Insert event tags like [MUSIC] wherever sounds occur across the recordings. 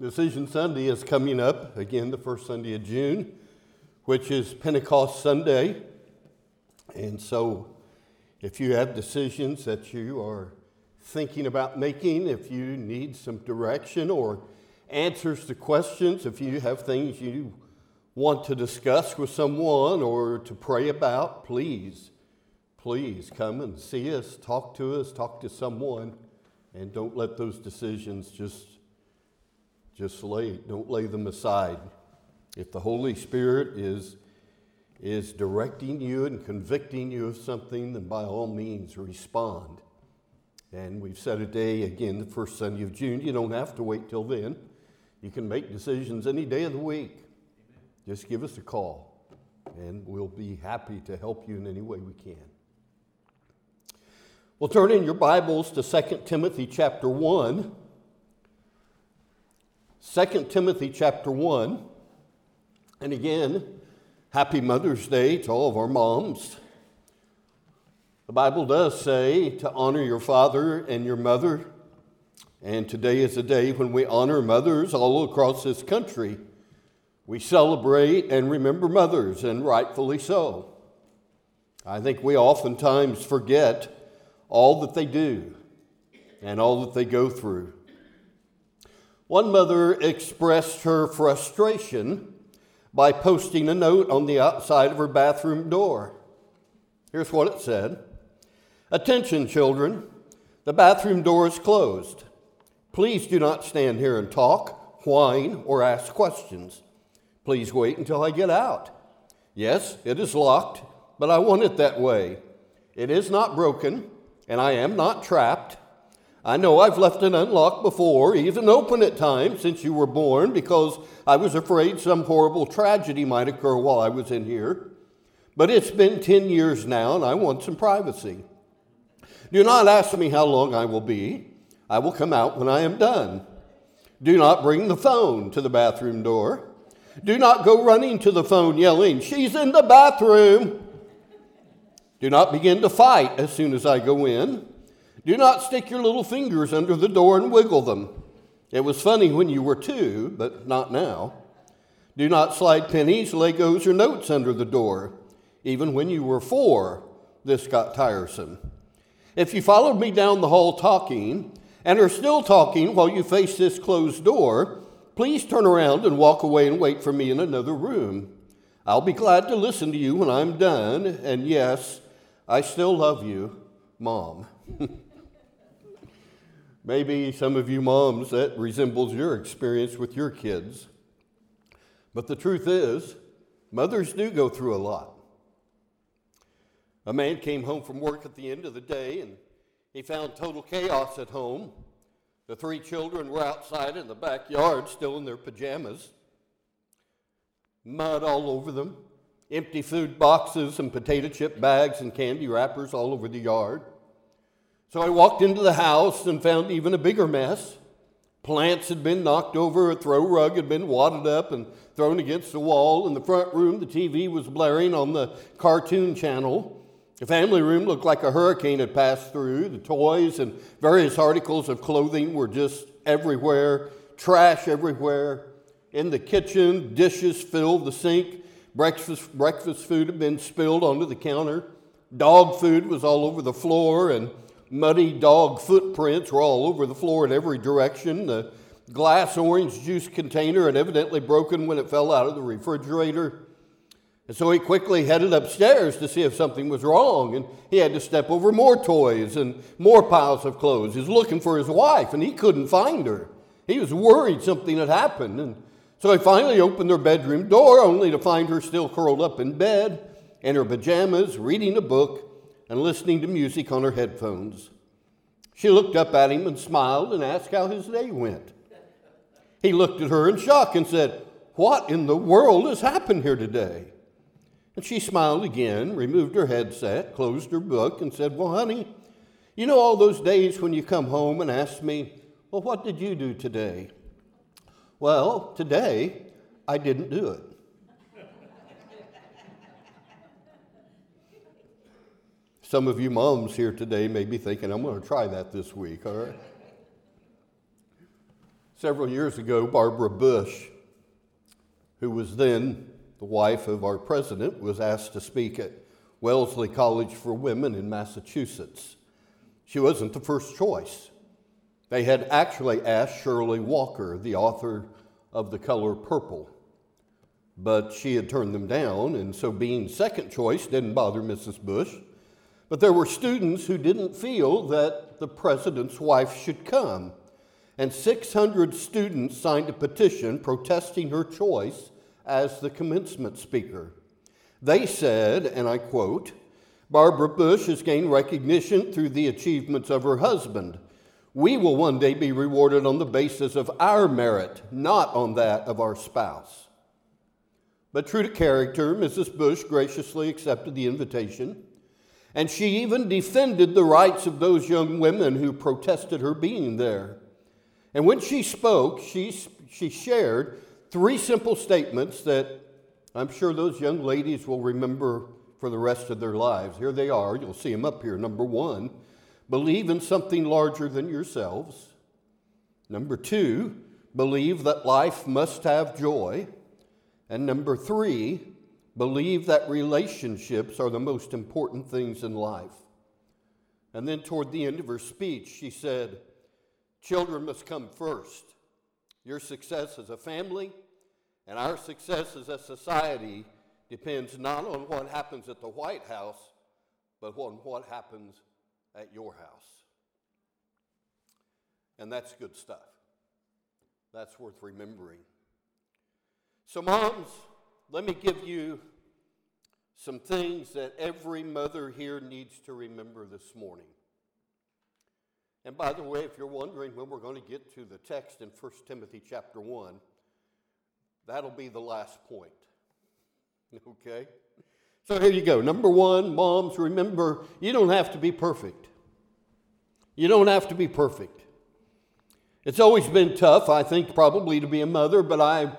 Decision Sunday is coming up, again, the first Sunday of June, which is Pentecost Sunday. And so, if you have decisions that you are thinking about making, if you need some direction or answers to questions, if you have things you want to discuss with someone or to pray about, please, please come and see us, talk to us, talk to someone, and don't let those decisions just just lay, don't lay them aside. If the Holy Spirit is, is directing you and convicting you of something, then by all means respond. And we've set a day again, the first Sunday of June. You don't have to wait till then. You can make decisions any day of the week. Amen. Just give us a call, and we'll be happy to help you in any way we can. We'll turn in your Bibles to 2 Timothy chapter 1. 2 Timothy chapter 1. And again, happy Mother's Day to all of our moms. The Bible does say to honor your father and your mother. And today is a day when we honor mothers all across this country. We celebrate and remember mothers, and rightfully so. I think we oftentimes forget all that they do and all that they go through. One mother expressed her frustration by posting a note on the outside of her bathroom door. Here's what it said Attention, children, the bathroom door is closed. Please do not stand here and talk, whine, or ask questions. Please wait until I get out. Yes, it is locked, but I want it that way. It is not broken, and I am not trapped. I know I've left it unlocked before, even open at times since you were born, because I was afraid some horrible tragedy might occur while I was in here. But it's been 10 years now, and I want some privacy. Do not ask me how long I will be. I will come out when I am done. Do not bring the phone to the bathroom door. Do not go running to the phone yelling, She's in the bathroom. Do not begin to fight as soon as I go in. Do not stick your little fingers under the door and wiggle them. It was funny when you were two, but not now. Do not slide pennies, Legos, or notes under the door. Even when you were four, this got tiresome. If you followed me down the hall talking and are still talking while you face this closed door, please turn around and walk away and wait for me in another room. I'll be glad to listen to you when I'm done, and yes, I still love you, Mom. [LAUGHS] Maybe some of you moms, that resembles your experience with your kids. But the truth is, mothers do go through a lot. A man came home from work at the end of the day and he found total chaos at home. The three children were outside in the backyard, still in their pajamas. Mud all over them, empty food boxes and potato chip bags and candy wrappers all over the yard. So I walked into the house and found even a bigger mess. Plants had been knocked over, a throw rug had been wadded up and thrown against the wall. In the front room, the TV was blaring on the cartoon channel. The family room looked like a hurricane had passed through. The toys and various articles of clothing were just everywhere, trash everywhere. In the kitchen, dishes filled the sink. Breakfast, breakfast food had been spilled onto the counter. Dog food was all over the floor, and Muddy dog footprints were all over the floor in every direction. The glass orange juice container had evidently broken when it fell out of the refrigerator. And so he quickly headed upstairs to see if something was wrong. And he had to step over more toys and more piles of clothes. He was looking for his wife, and he couldn't find her. He was worried something had happened. And so he finally opened their bedroom door, only to find her still curled up in bed in her pajamas, reading a book and listening to music on her headphones. She looked up at him and smiled and asked how his day went. He looked at her in shock and said, What in the world has happened here today? And she smiled again, removed her headset, closed her book, and said, Well, honey, you know all those days when you come home and ask me, Well, what did you do today? Well, today I didn't do it. Some of you moms here today may be thinking, I'm going to try that this week, all right? Several years ago, Barbara Bush, who was then the wife of our president, was asked to speak at Wellesley College for Women in Massachusetts. She wasn't the first choice. They had actually asked Shirley Walker, the author of The Color Purple, but she had turned them down, and so being second choice didn't bother Mrs. Bush. But there were students who didn't feel that the president's wife should come and 600 students signed a petition protesting her choice as the commencement speaker. They said, and I quote, Barbara Bush has gained recognition through the achievements of her husband. We will one day be rewarded on the basis of our merit, not on that of our spouse. But true to character, Mrs. Bush graciously accepted the invitation, and she even defended the rights of those young women who protested her being there. And when she spoke, she, she shared three simple statements that I'm sure those young ladies will remember for the rest of their lives. Here they are. You'll see them up here. Number one, believe in something larger than yourselves. Number two, believe that life must have joy. And number three, believe that relationships are the most important things in life. And then toward the end of her speech, she said, Children must come first. Your success as a family and our success as a society depends not on what happens at the White House, but on what happens at your house. And that's good stuff. That's worth remembering. So, moms, let me give you some things that every mother here needs to remember this morning. And by the way, if you're wondering when we're going to get to the text in 1 Timothy chapter 1, that'll be the last point. [LAUGHS] Okay? So here you go. Number one, moms, remember, you don't have to be perfect. You don't have to be perfect. It's always been tough, I think, probably to be a mother, but I,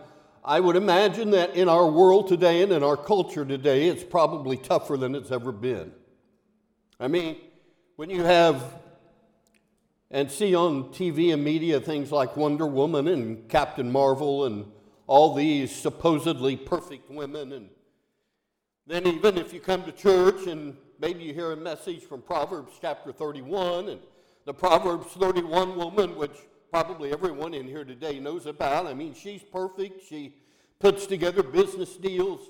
I would imagine that in our world today and in our culture today, it's probably tougher than it's ever been. I mean, when you have and see on TV and media things like Wonder Woman and Captain Marvel and all these supposedly perfect women. And then, even if you come to church and maybe you hear a message from Proverbs chapter 31 and the Proverbs 31 woman, which probably everyone in here today knows about. I mean, she's perfect. She puts together business deals.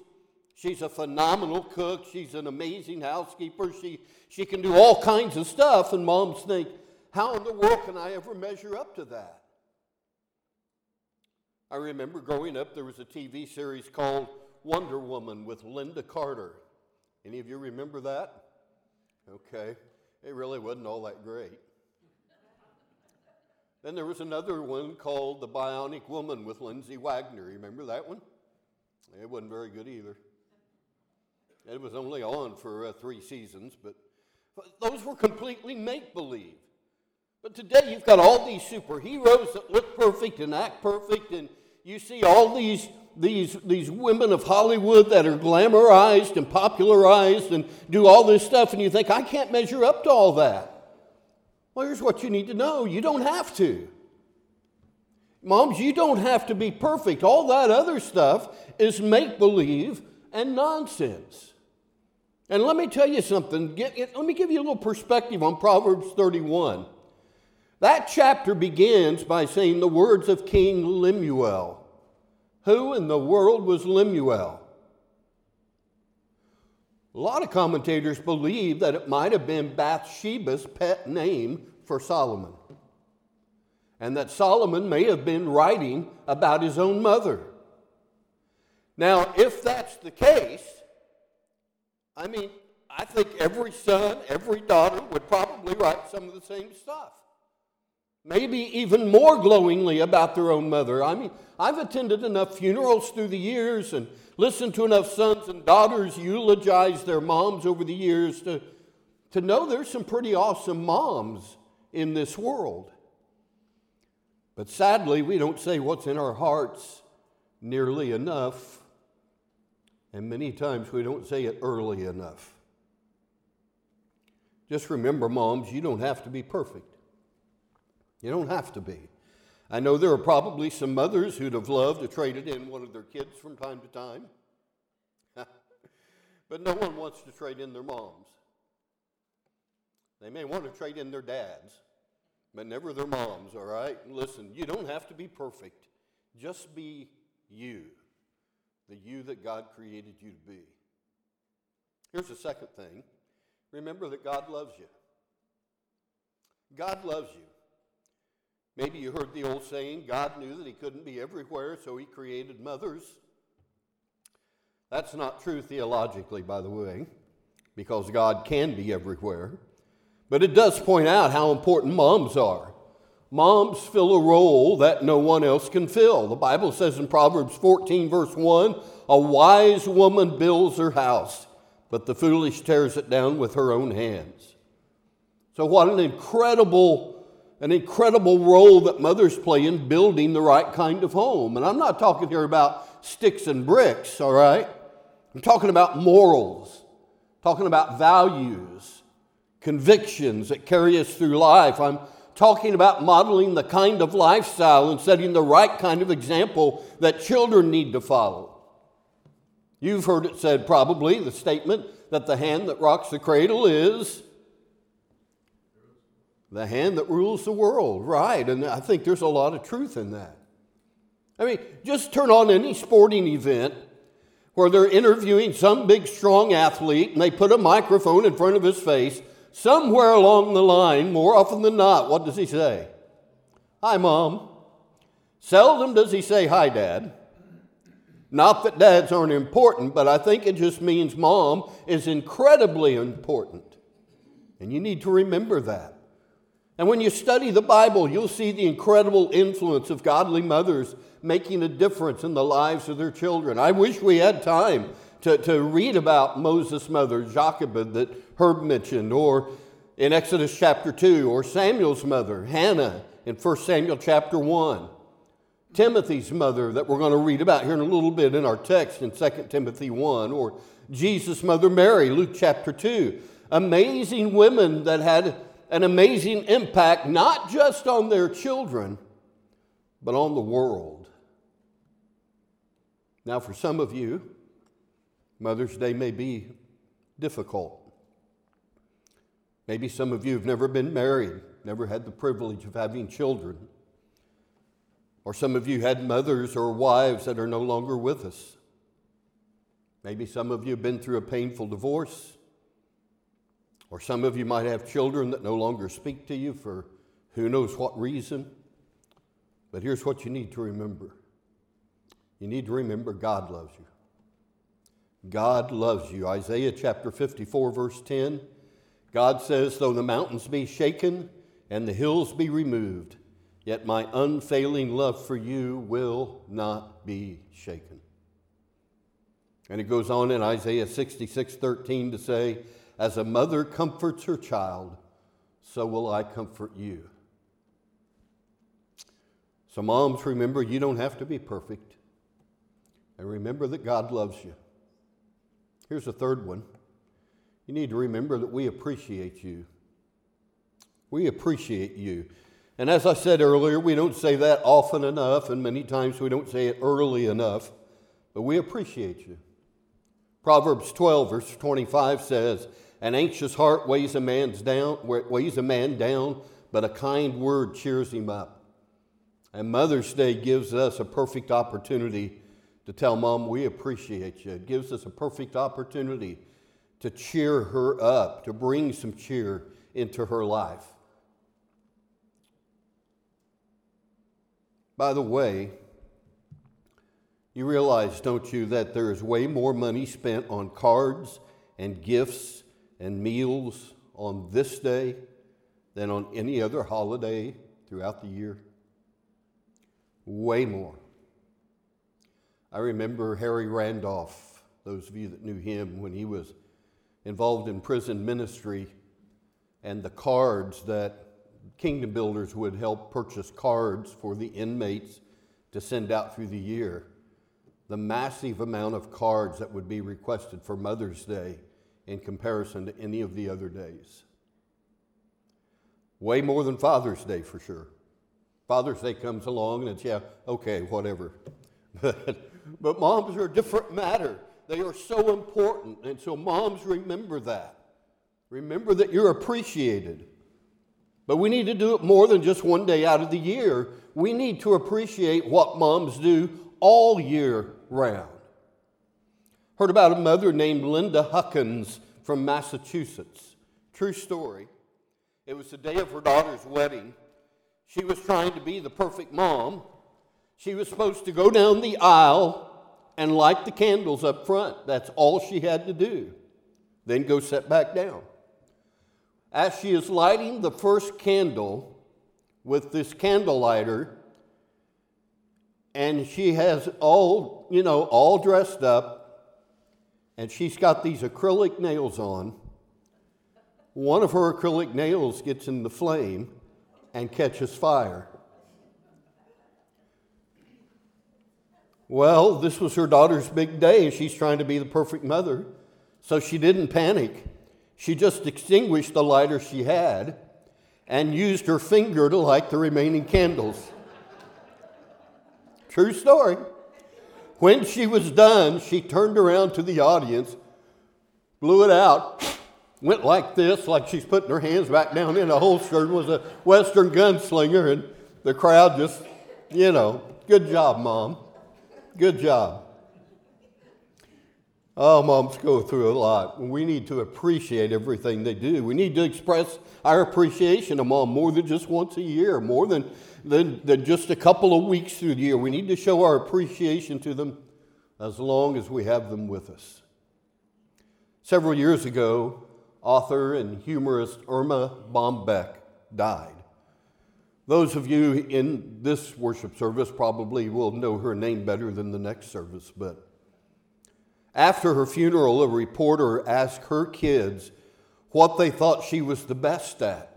She's a phenomenal cook. She's an amazing housekeeper. She, she can do all kinds of stuff. And moms think, how in the world can I ever measure up to that? I remember growing up, there was a TV series called Wonder Woman with Lynda Carter. Any of you remember that? Okay. It really wasn't all that great. Then there was another one called The Bionic Woman with Lindsay Wagner. You remember that one? It wasn't very good either. It was only on for uh, three seasons, but those were completely make believe. But today you've got all these superheroes that look perfect and act perfect, and you see all these, these, these women of Hollywood that are glamorized and popularized and do all this stuff, and you think, I can't measure up to all that. Well, here's what you need to know you don't have to. Moms, you don't have to be perfect. All that other stuff is make believe and nonsense. And let me tell you something. Get, let me give you a little perspective on Proverbs 31. That chapter begins by saying the words of King Lemuel. Who in the world was Lemuel? A lot of commentators believe that it might have been Bathsheba's pet name for Solomon, and that Solomon may have been writing about his own mother. Now, if that's the case, I mean, I think every son, every daughter would probably write some of the same stuff maybe even more glowingly about their own mother. I mean, I've attended enough funerals through the years and listened to enough sons and daughters eulogize their moms over the years to, to know there's some pretty awesome moms in this world. But sadly, we don't say what's in our hearts nearly enough. And many times we don't say it early enough. Just remember, moms, you don't have to be perfect. You don't have to be. I know there are probably some mothers who'd have loved to trade in one of their kids from time to time. [LAUGHS] but no one wants to trade in their moms. They may want to trade in their dads, but never their moms, all right? Listen, you don't have to be perfect. Just be you, the you that God created you to be. Here's the second thing remember that God loves you. God loves you. Maybe you heard the old saying God knew that He couldn't be everywhere, so He created mothers. That's not true theologically, by the way, because God can be everywhere. But it does point out how important moms are. Moms fill a role that no one else can fill. The Bible says in Proverbs 14, verse 1 a wise woman builds her house, but the foolish tears it down with her own hands. So, what an incredible an incredible role that mothers play in building the right kind of home. And I'm not talking here about sticks and bricks, all right? I'm talking about morals, talking about values, convictions that carry us through life. I'm talking about modeling the kind of lifestyle and setting the right kind of example that children need to follow. You've heard it said probably the statement that the hand that rocks the cradle is the hand that rules the world, right? And I think there's a lot of truth in that. I mean, just turn on any sporting event where they're interviewing some big, strong athlete and they put a microphone in front of his face. Somewhere along the line, more often than not, what does he say? Hi, Mom. Seldom does he say, Hi, Dad. Not that dads aren't important, but I think it just means mom is incredibly important. And you need to remember that. And when you study the Bible, you'll see the incredible influence of godly mothers making a difference in the lives of their children. I wish we had time to, to read about Moses' mother, Jochebed, that Herb mentioned, or in Exodus chapter 2, or Samuel's mother, Hannah, in 1 Samuel chapter 1. Timothy's mother, that we're going to read about here in a little bit in our text in 2 Timothy 1, or Jesus' mother Mary, Luke chapter 2. Amazing women that had an amazing impact, not just on their children, but on the world. Now, for some of you, Mother's Day may be difficult. Maybe some of you have never been married, never had the privilege of having children. Or some of you had mothers or wives that are no longer with us. Maybe some of you have been through a painful divorce. Or some of you might have children that no longer speak to you for who knows what reason. But here's what you need to remember you need to remember God loves you. God loves you. Isaiah chapter 54, verse 10. God says, Though the mountains be shaken and the hills be removed, yet my unfailing love for you will not be shaken. And it goes on in Isaiah 66, 13 to say, as a mother comforts her child, so will I comfort you. So, moms, remember you don't have to be perfect. And remember that God loves you. Here's a third one you need to remember that we appreciate you. We appreciate you. And as I said earlier, we don't say that often enough, and many times we don't say it early enough, but we appreciate you. Proverbs 12, verse 25 says, an anxious heart weighs a man's down, weighs a man down, but a kind word cheers him up. And Mother's Day gives us a perfect opportunity to tell mom we appreciate you. It gives us a perfect opportunity to cheer her up, to bring some cheer into her life. By the way, you realize, don't you, that there is way more money spent on cards and gifts and meals on this day than on any other holiday throughout the year? Way more. I remember Harry Randolph, those of you that knew him when he was involved in prison ministry, and the cards that Kingdom Builders would help purchase cards for the inmates to send out through the year. The massive amount of cards that would be requested for Mother's Day in comparison to any of the other days. Way more than Father's Day, for sure. Father's Day comes along and it's, yeah, okay, whatever. But, [LAUGHS] but moms are a different matter. They are so important. And so, moms, remember that. Remember that you're appreciated. But we need to do it more than just one day out of the year. We need to appreciate what moms do all year round. Heard about a mother named Linda Huckins from Massachusetts. True story. It was the day of her daughter's wedding. She was trying to be the perfect mom. She was supposed to go down the aisle and light the candles up front. That's all she had to do. Then go sit back down. As she is lighting the first candle with this candle lighter, and she has all, you know, all dressed up, and she's got these acrylic nails on. One of her acrylic nails gets in the flame and catches fire. Well, this was her daughter's big day. and She's trying to be the perfect mother. So she didn't panic. She just extinguished the lighter she had and used her finger to light the remaining candles. True story. When she was done, she turned around to the audience, blew it out, went like this, like she's putting her hands back down in a holster, and was a Western gunslinger, and the crowd just, you know, good job, Mom. Good job. Oh, moms go through a lot. We need to appreciate everything they do. We need to express our appreciation to mom more than just once a year, more than, than, than just a couple of weeks through the year. We need to show our appreciation to them as long as we have them with us. Several years ago, author and humorist Erma Bombeck died. Those of you in this worship service probably will know her name better than the next service, but after her funeral, a reporter asked her kids what they thought she was the best at.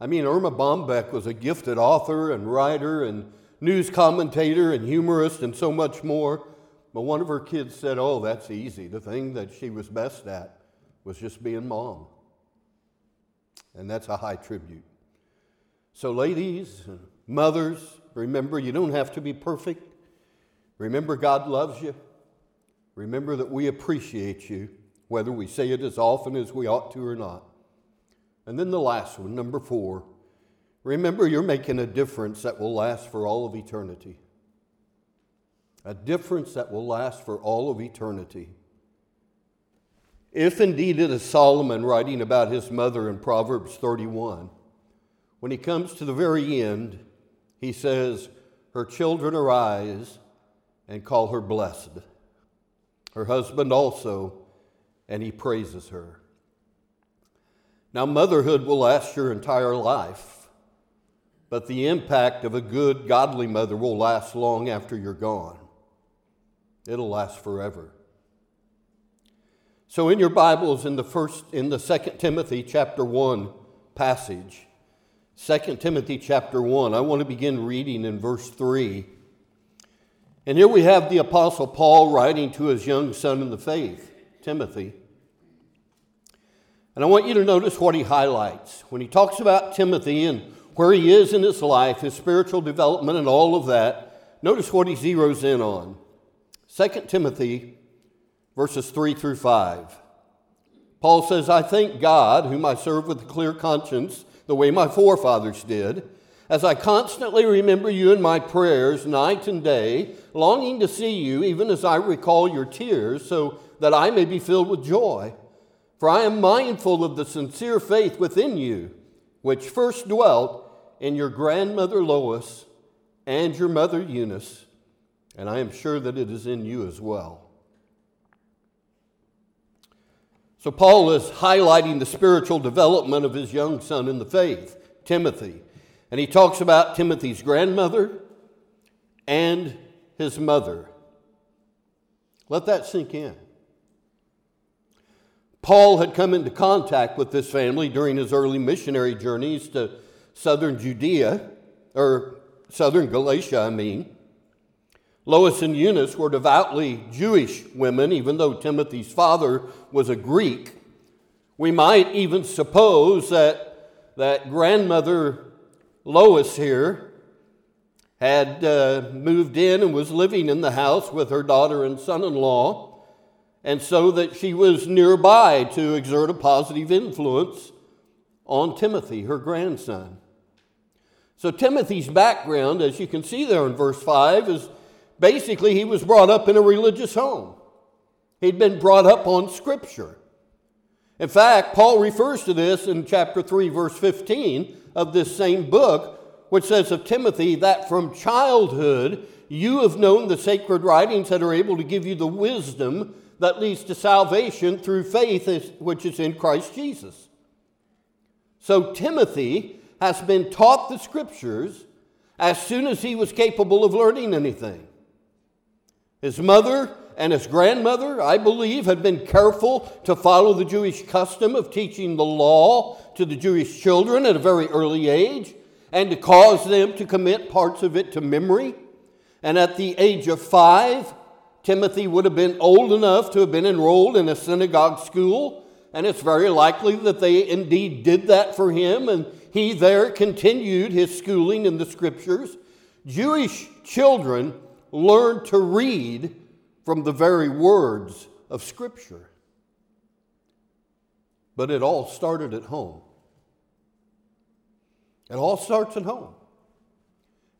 I mean, Erma Bombeck was a gifted author and writer and news commentator and humorist and so much more. But one of her kids said, Oh, that's easy. The thing that she was best at was just being mom. And that's a high tribute. So, ladies, mothers, remember you don't have to be perfect. Remember, God loves you. Remember that we appreciate you, whether we say it as often as we ought to or not. And then the last one, number four, remember you're making a difference that will last for all of eternity. A difference that will last for all of eternity. If indeed it is Solomon writing about his mother in Proverbs 31, when he comes to the very end, he says, Her children arise and call her blessed. Her husband also, and he praises her. Now, motherhood will last your entire life, but the impact of a good, godly mother will last long after you're gone. It'll last forever. So in your Bibles in the first in the second Timothy chapter 1 passage, 2 Timothy chapter 1, I want to begin reading in verse 3. And here we have the apostle Paul writing to his young son in the faith, Timothy. And I want you to notice what he highlights. When he talks about Timothy and where he is in his life, his spiritual development, and all of that, notice what he zeroes in on. 2 Timothy verses 3 through 5. Paul says, I thank God, whom I serve with a clear conscience, the way my forefathers did, as I constantly remember you in my prayers night and day, longing to see you, even as I recall your tears, so that I may be filled with joy. For I am mindful of the sincere faith within you, which first dwelt in your grandmother Lois and your mother Eunice, and I am sure that it is in you as well. So, Paul is highlighting the spiritual development of his young son in the faith, Timothy. And he talks about Timothy's grandmother and his mother. Let that sink in. Paul had come into contact with this family during his early missionary journeys to southern Judea, or southern Galatia, I mean. Lois and Eunice were devoutly Jewish women, even though Timothy's father was a Greek. We might even suppose that, that grandmother Lois here had uh, moved in and was living in the house with her daughter and son in law, and so that she was nearby to exert a positive influence on Timothy, her grandson. So, Timothy's background, as you can see there in verse 5, is basically he was brought up in a religious home. He'd been brought up on Scripture. In fact, Paul refers to this in chapter 3, verse 15 of this same book, which says of Timothy that from childhood you have known the sacred writings that are able to give you the wisdom that leads to salvation through faith, which is in Christ Jesus. So Timothy has been taught the scriptures as soon as he was capable of learning anything. His mother and his grandmother, I believe, had been careful to follow the Jewish custom of teaching the law to the Jewish children at a very early age and to cause them to commit parts of it to memory. And at the age of five, Timothy would have been old enough to have been enrolled in a synagogue school, and it's very likely that they indeed did that for him, and he there continued his schooling in the scriptures. Jewish children learned to read from the very words of Scripture. But it all started at home. It all starts at home.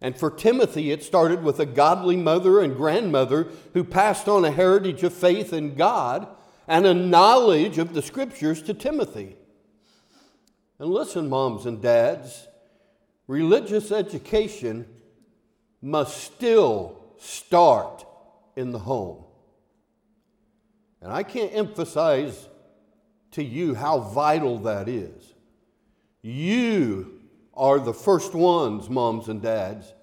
And for Timothy, it started with a godly mother and grandmother who passed on a heritage of faith in God and a knowledge of the scriptures to Timothy. And listen, moms and dads, religious education must still start in the home. And I can't emphasize to you how vital that is. You are the first ones, moms and dads,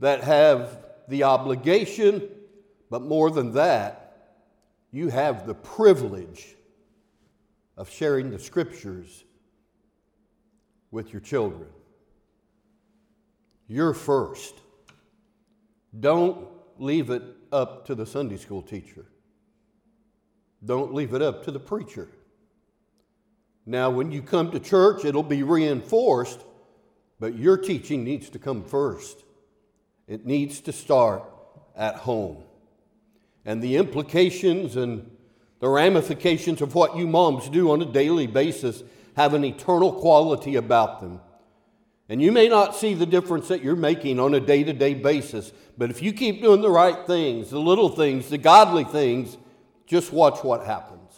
that have the obligation, but more than that, you have the privilege of sharing the scriptures with your children. You're first. Don't leave it up to the Sunday school teacher. Don't leave it up to the preacher. Now, when you come to church, it'll be reinforced, but your teaching needs to come first. It needs to start at home. And the implications and the ramifications of what you moms do on a daily basis have an eternal quality about them. And you may not see the difference that you're making on a day to day basis, but if you keep doing the right things, the little things, the godly things, just watch what happens.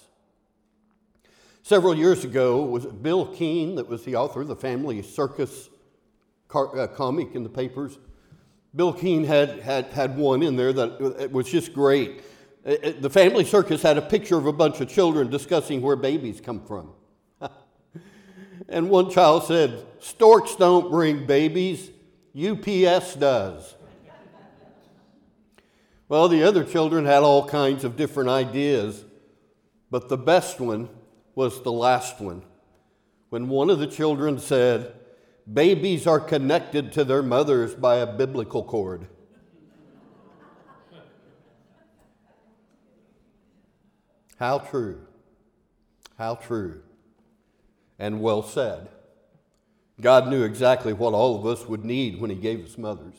Several years ago, was Bil Keane that was the author of the Family Circus car, uh, comic in the papers? Bil Keane had, had, had one in there that was just great. It, it, the Family Circus had a picture of a bunch of children discussing where babies come from. And one child said, Storks don't bring babies, UPS does. well, the other children had all kinds of different ideas, but the best one was the last one. When one of the children said, Babies are connected to their mothers by a biblical cord. How true. How true. And well said. God knew exactly what all of us would need when He gave us mothers.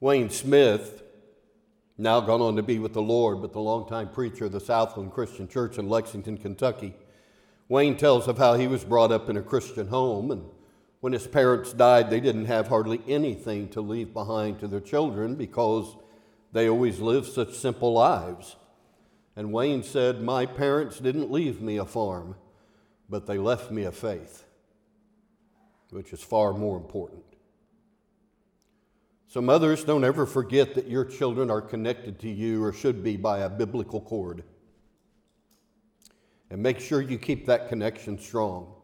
Wayne Smith, now gone on to be with the Lord, but the longtime preacher of the Southland Christian Church in Lexington, Kentucky, Wayne tells of how he was brought up in a Christian home, and when his parents died, they didn't have hardly anything to leave behind to their children because they always lived such simple lives. And Wayne said, My parents didn't leave me a farm, but they left me a faith which is far more important. So, mothers, don't ever forget that your children are connected to you or should be by a biblical cord. And make sure you keep that connection strong.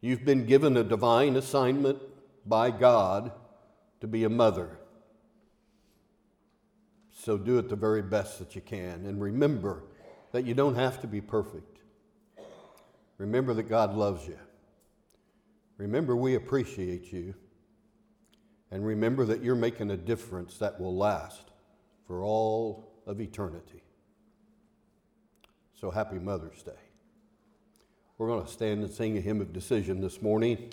You've been given a divine assignment by God to be a mother. So do it the very best that you can. And remember that you don't have to be perfect. Remember that God loves you. Remember, we appreciate you. And remember that you're making a difference that will last for all of eternity. So happy Mother's Day. We're going to stand and sing a hymn of decision this morning.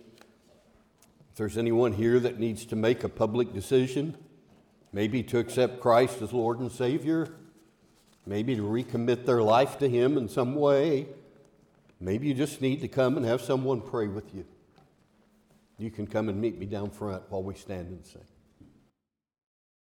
If there's anyone here that needs to make a public decision, maybe to accept Christ as Lord and Savior, maybe to recommit their life to Him in some way, maybe you just need to come and have someone pray with you. You can come and meet me down front while we stand and sing.